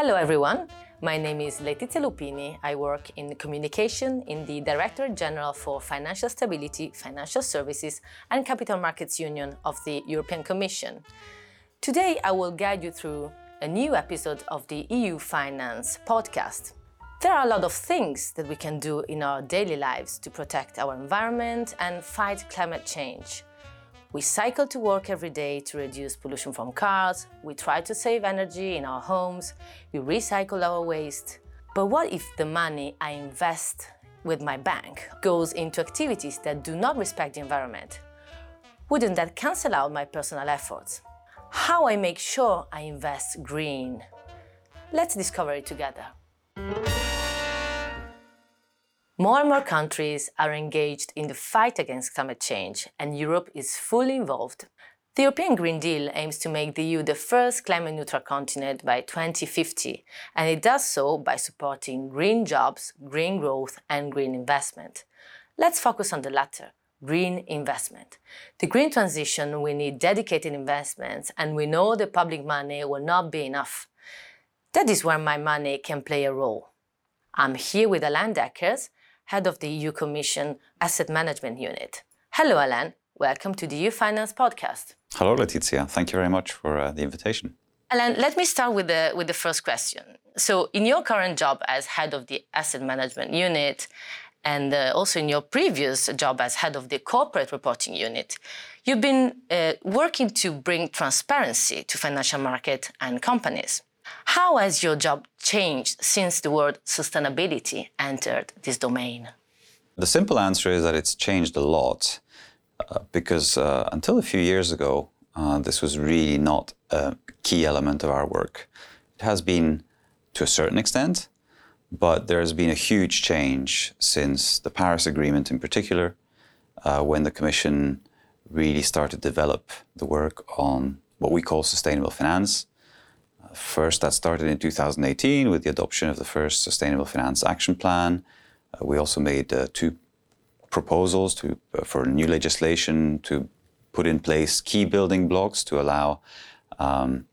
Hello, everyone. My name is Letizia Lupini. I work in communication in the Directorate General for Financial Stability, Financial Services and Capital Markets Union of the European Commission. Today, I will guide you through a new episode of the EU Finance podcast. There are a lot of things that we can do in our daily lives to protect our environment and fight climate change. We cycle to work every day to reduce pollution from cars, we try to save energy in our homes, we recycle our waste. But what if the money I invest with my bank goes into activities that do not respect the environment? Wouldn't that cancel out my personal efforts? How I make sure I invest green? Let's discover it together. More and more countries are engaged in the fight against climate change, and Europe is fully involved. The European Green Deal aims to make the EU the first climate neutral continent by 2050, and it does so by supporting green jobs, green growth, and green investment. Let's focus on the latter green investment. The green transition will need dedicated investments, and we know the public money will not be enough. That is where my money can play a role. I'm here with Alain Deckers, head of the EU Commission Asset Management Unit. Hello, Alain. Welcome to the EU Finance Podcast. Hello, Letizia. Thank you very much for uh, the invitation. Alain, let me start with the, with the first question. So, in your current job as head of the Asset Management Unit, and uh, also in your previous job as head of the Corporate Reporting Unit, you've been uh, working to bring transparency to financial market and companies. How has your job changed since the word sustainability entered this domain? The simple answer is that it's changed a lot uh, because uh, until a few years ago, uh, this was really not a key element of our work. It has been to a certain extent, but there has been a huge change since the Paris Agreement in particular, uh, when the Commission really started to develop the work on what we call sustainable finance First, that started in 2018 with the adoption of the first Sustainable Finance Action Plan. Uh, we also made uh, two proposals to, uh, for new legislation to put in place key building blocks to allow um,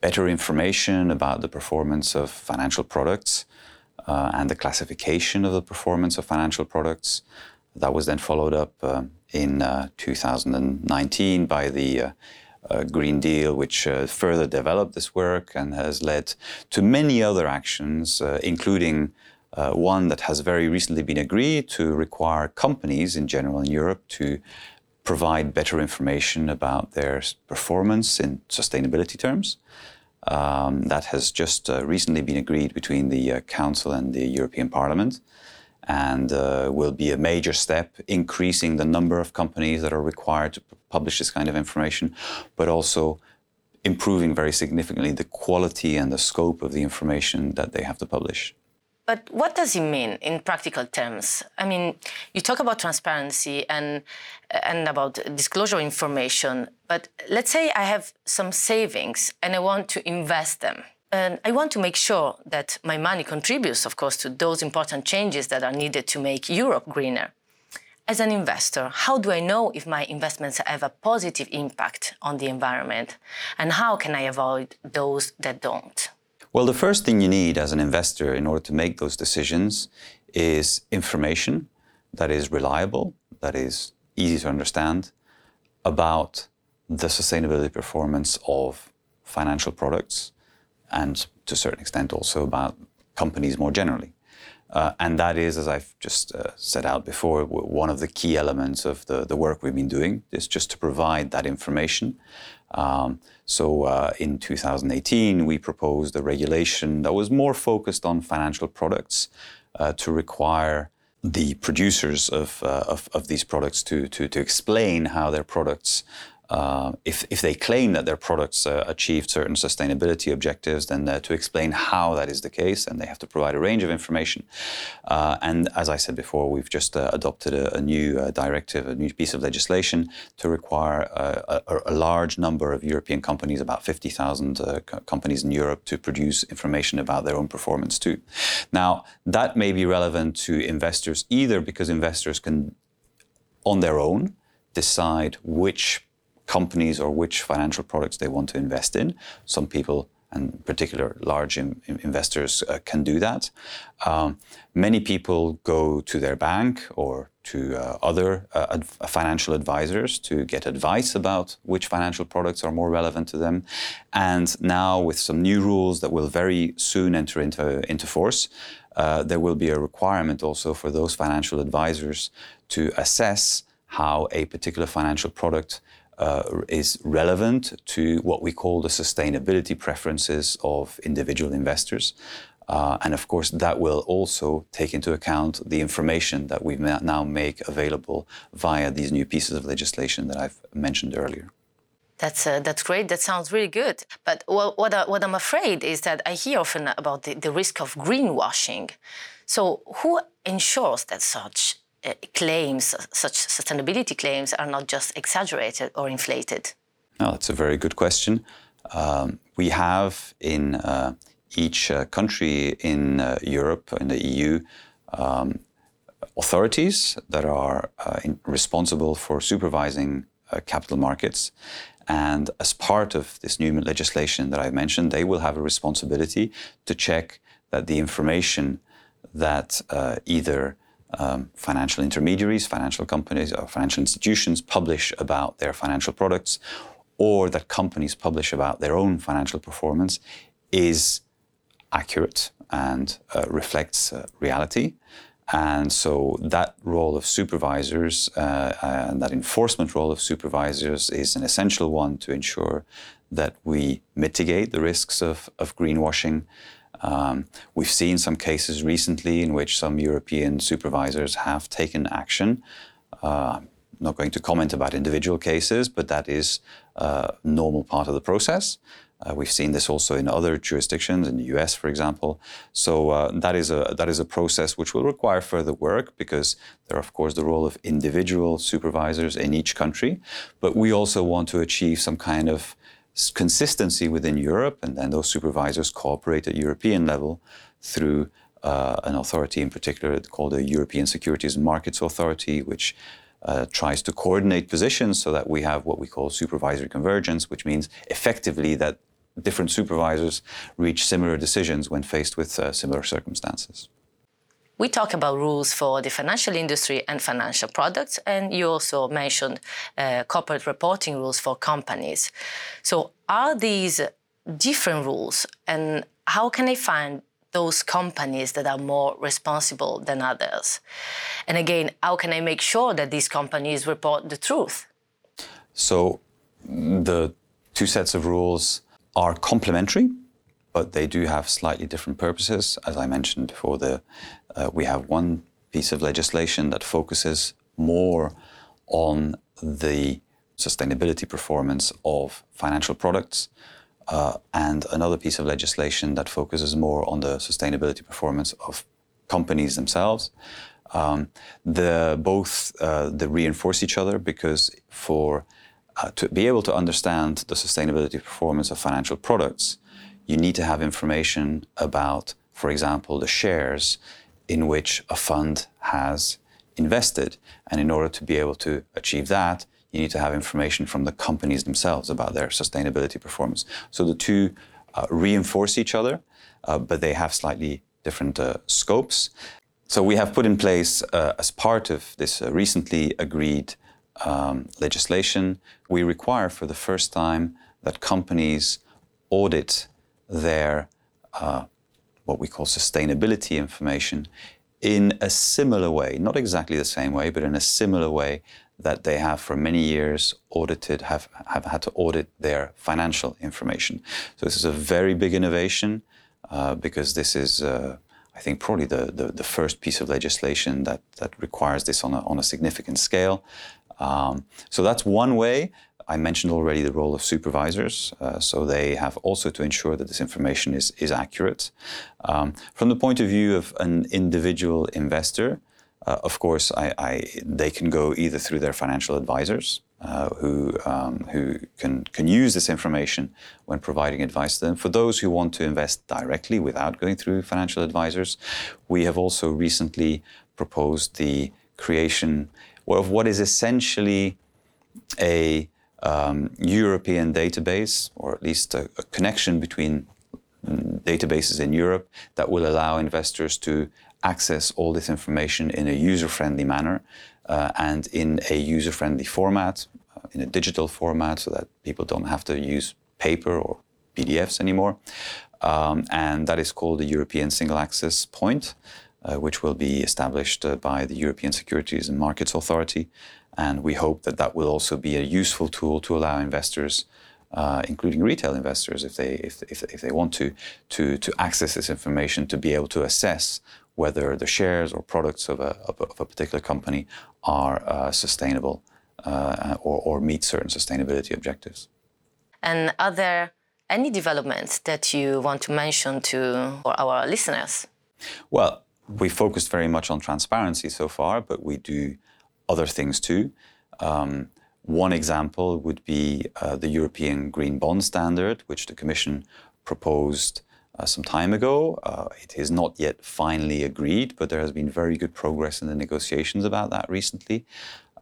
better information about the performance of financial products uh, and the classification of the performance of financial products. That was then followed up uh, in uh, 2019 by the Green Deal, which uh, further developed this work and has led to many other actions, uh, including uh, one that has very recently been agreed to require companies in general in Europe to provide better information about their performance in sustainability terms. Um, that has just uh, recently been agreed between the uh, Council and the European Parliament and uh, will be a major step increasing the number of companies that are required to publish this kind of information, but also improving very significantly the quality and the scope of the information that they have to publish. But what does it mean in practical terms? I mean, you talk about transparency and and about disclosure information, but let's say I have some savings and I want to invest them. And I want to make sure that my money contributes, of course, to those important changes that are needed to make Europe greener. As an investor, how do I know if my investments have a positive impact on the environment? And how can I avoid those that don't? Well, the first thing you need as an investor in order to make those decisions is information that is reliable, that is easy to understand about the sustainability performance of financial products and to a certain extent also about companies more generally. Uh, and that is, as I've just uh, set out before, one of the key elements of the, the work we've been doing is just to provide that information. Um, so uh, in 2018, we proposed a regulation that was more focused on financial products uh, to require the producers of, uh, of, of, these products to, to, to explain how their products uh, if, if they claim that their products uh, achieved certain sustainability objectives, then uh, to explain how that is the case, and they have to provide a range of information. Uh, and as I said before, we've just uh, adopted a, a new directive, a new piece of legislation to require a, a, large number of European companies, about 50,000 co- companies in Europe, to produce information about their own performance too. Now, that may be relevant to investors either because investors can, on their own, decide which companies or which financial products they want to invest in. Some people and particular large in, investors uh, can do that. Um, many people go to their bank or to uh, other uh, ad- financial advisors to get advice about which financial products are more relevant to them. And now, with some new rules that will very soon enter into, into force, uh, there will be a requirement also for those financial advisors to assess how a particular financial product uh, is relevant to what we call the sustainability preferences of individual investors. Uh, and of course, that will also take into account the information that we now make available via these new pieces of legislation that I've mentioned earlier. That's uh, that's great. That sounds really good. But what what, I, what I'm afraid is that I hear often about the, the risk of greenwashing. So who ensures that such claims, such sustainability claims, are not just exaggerated or inflated? No, that's a very good question. Um, we have in uh, each uh, country in uh, Europe, in the EU, um, authorities that are uh, in, responsible for supervising uh, capital markets. And as part of this new legislation that I mentioned, they will have a responsibility to check that the information that either um, financial intermediaries, financial companies, or financial institutions publish about their financial products, or that companies publish about their own financial performance, is accurate and uh, reflects uh, reality. And so that role of supervisors uh, and that enforcement role of supervisors is an essential one to ensure that we mitigate the risks of, of greenwashing um, we've seen some cases recently in which some European supervisors have taken action. Uh, I'm not going to comment about individual cases, but that is a normal part of the process. Uh, we've seen this also in other jurisdictions, in the US, for example. So uh, that is a that is a process which will require further work because there, are, of course, the role of individual supervisors in each country. But we also want to achieve some kind of consistency within Europe, and then those supervisors cooperate at European level through uh, an authority in particular called the European Securities and Markets Authority, which uh, tries to coordinate positions so that we have what we call supervisory convergence, which means effectively that different supervisors reach similar decisions when faced with uh, similar circumstances. We talk about rules for the financial industry and financial products, and you also mentioned uh, corporate reporting rules for companies. So, are these different rules, and how can I find those companies that are more responsible than others? And again, how can I make sure that these companies report the truth? So, the two sets of rules are complementary but they do have slightly different purposes. As I mentioned before, the, uh, we have one piece of legislation that focuses more on the sustainability performance of financial products, uh, and another piece of legislation that focuses more on the sustainability performance of companies themselves. Um, the both uh, they reinforce each other because for uh, to be able to understand the sustainability performance of financial products, you need to have information about, for example, the shares in which a fund has invested. And in order to be able to achieve that, you need to have information from the companies themselves about their sustainability performance. So the two uh, reinforce each other, uh, but they have slightly different uh, scopes. So we have put in place, uh, as part of this uh, recently agreed um, legislation, we require for the first time that companies audit their uh, what we call sustainability information in a similar way, not exactly the same way, but in a similar way that they have for many years audited, have, have had to audit their financial information. So this is a very big innovation uh, because this is, uh, I think, probably the, the, the, first piece of legislation that, that requires this on a, on a significant scale. Um, so that's one way. I mentioned already the role of supervisors, uh, so they have also to ensure that this information is, is accurate. Um, from the point of view of an individual investor, uh, of course, I, I, they can go either through their financial advisors, uh, who, um, who can, can use this information when providing advice to them. For those who want to invest directly without going through financial advisors, we have also recently proposed the creation of what is essentially a um, European database, or at least a, a, connection between mm, databases in Europe that will allow investors to access all this information in a user-friendly manner uh, and in a user-friendly format, uh, in a digital format, so that people don't have to use paper or PDFs anymore. Um, and that is called the European Single Access Point, uh, which will be established uh, by the European Securities and Markets Authority. And we hope that that will also be a useful tool to allow investors, uh, including retail investors, if they, if, if, if, they want to, to, to access this information, to be able to assess whether the shares or products of a, of a, particular company are uh, sustainable uh, or, or meet certain sustainability objectives. And are there any developments that you want to mention to our listeners? Well, we focused very much on transparency so far, but we do other things too. Um, one example would be uh, the European Green Bond Standard, which the Commission proposed uh, some time ago. Uh, it is not yet finally agreed, but there has been very good progress in the negotiations about that recently.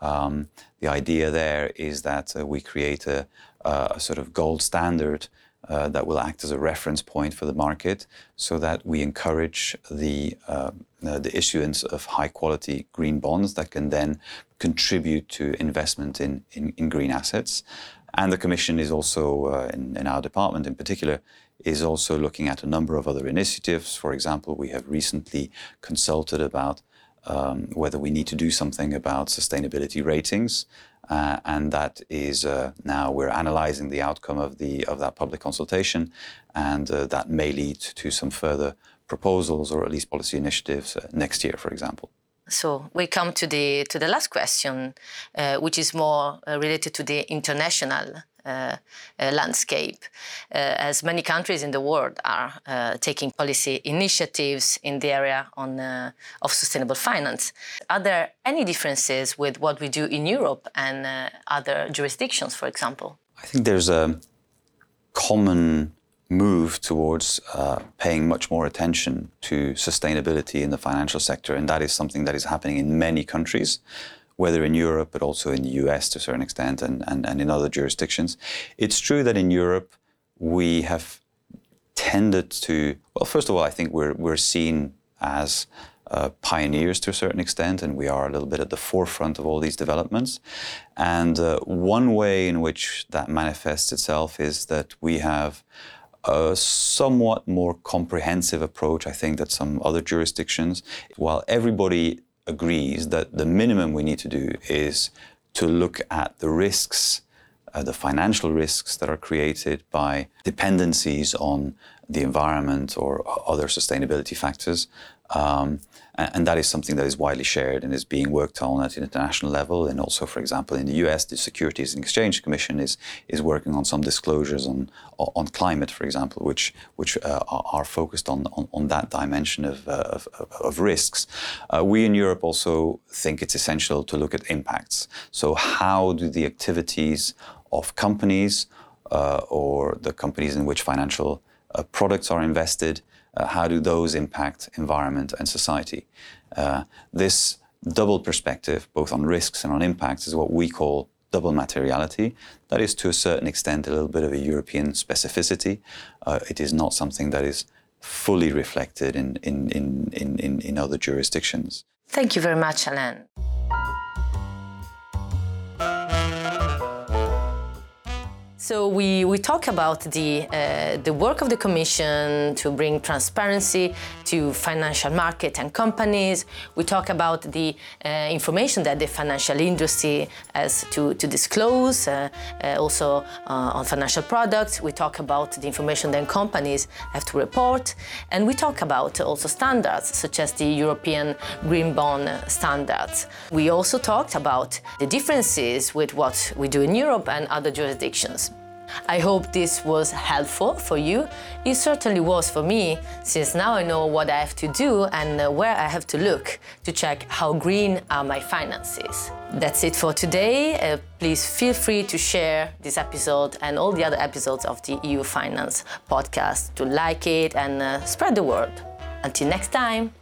Um, the idea there is that uh, we create a, a, sort of gold standard uh, that will act as a reference point for the market so that we encourage the, uh, uh, the issuance of high quality green bonds that can then contribute to investment in, in, in green assets. And the Commission is also, uh, in, in, our department in particular, is also looking at a number of other initiatives. For example, we have recently consulted about um, whether we need to do something about sustainability ratings. Uh, and that is uh, now we're analyzing the outcome of the of that public consultation, and uh, that may lead to some further proposals or at least policy initiatives uh, next year, for example. So we come to the to the last question, uh, which is more uh, related to the international uh, uh, landscape, uh, as many countries in the world are taking policy initiatives in the area on, of sustainable finance. Are there any differences with what we do in Europe and other jurisdictions, for example? I think there's a common move towards uh, paying much more attention to sustainability in the financial sector, and that is something that is happening in many countries whether in Europe, but also in the US to a certain extent and, and, and in other jurisdictions. It's true that in Europe, we have tended to, well, first of all, I think we're, we're seen as uh, pioneers to a certain extent, and we are a little bit at the forefront of all these developments. And uh, one way in which that manifests itself is that we have a somewhat more comprehensive approach, I think, that some other jurisdictions. While everybody agrees that the minimum we need to do is to look at the risks, uh, the financial risks that are created by dependencies on the environment or other sustainability factors. Um, and that is something that is widely shared and is being worked on at an international level. And also, for example, in the US, the Securities and Exchange Commission is, is working on some disclosures on, on climate, for example, which, which uh, are focused on, on, on, that dimension of, uh, of, of, risks. Uh, we in Europe also think it's essential to look at impacts. So, how do the activities of companies uh, or the companies in which financial uh, products are invested uh, how do those impact environment and society? Uh, this double perspective, both on risks and on impacts, is what we call double materiality. That is, to a certain extent, a little bit of a European specificity. Uh, it is not something that is fully reflected in, in, in, in, in other jurisdictions. Thank you very much, Alain. So we, we talk about the, uh, the work of the Commission to bring transparency to financial market and companies. We talk about the uh, information that the financial industry has to, to disclose, uh, uh also uh, on financial products. We talk about the information that companies have to report. And we talk about also standards, such as the European Green Bond standards. We also talked about the differences with what we do in Europe and other jurisdictions. I hope this was helpful for you. It certainly was for me, since now I know what I have to do and uh, where I have to look to check how green are my finances. That's it for today. Uh, please feel free to share this episode and all the other episodes of the EU Finance podcast to like it and uh, spread the word. Until next time.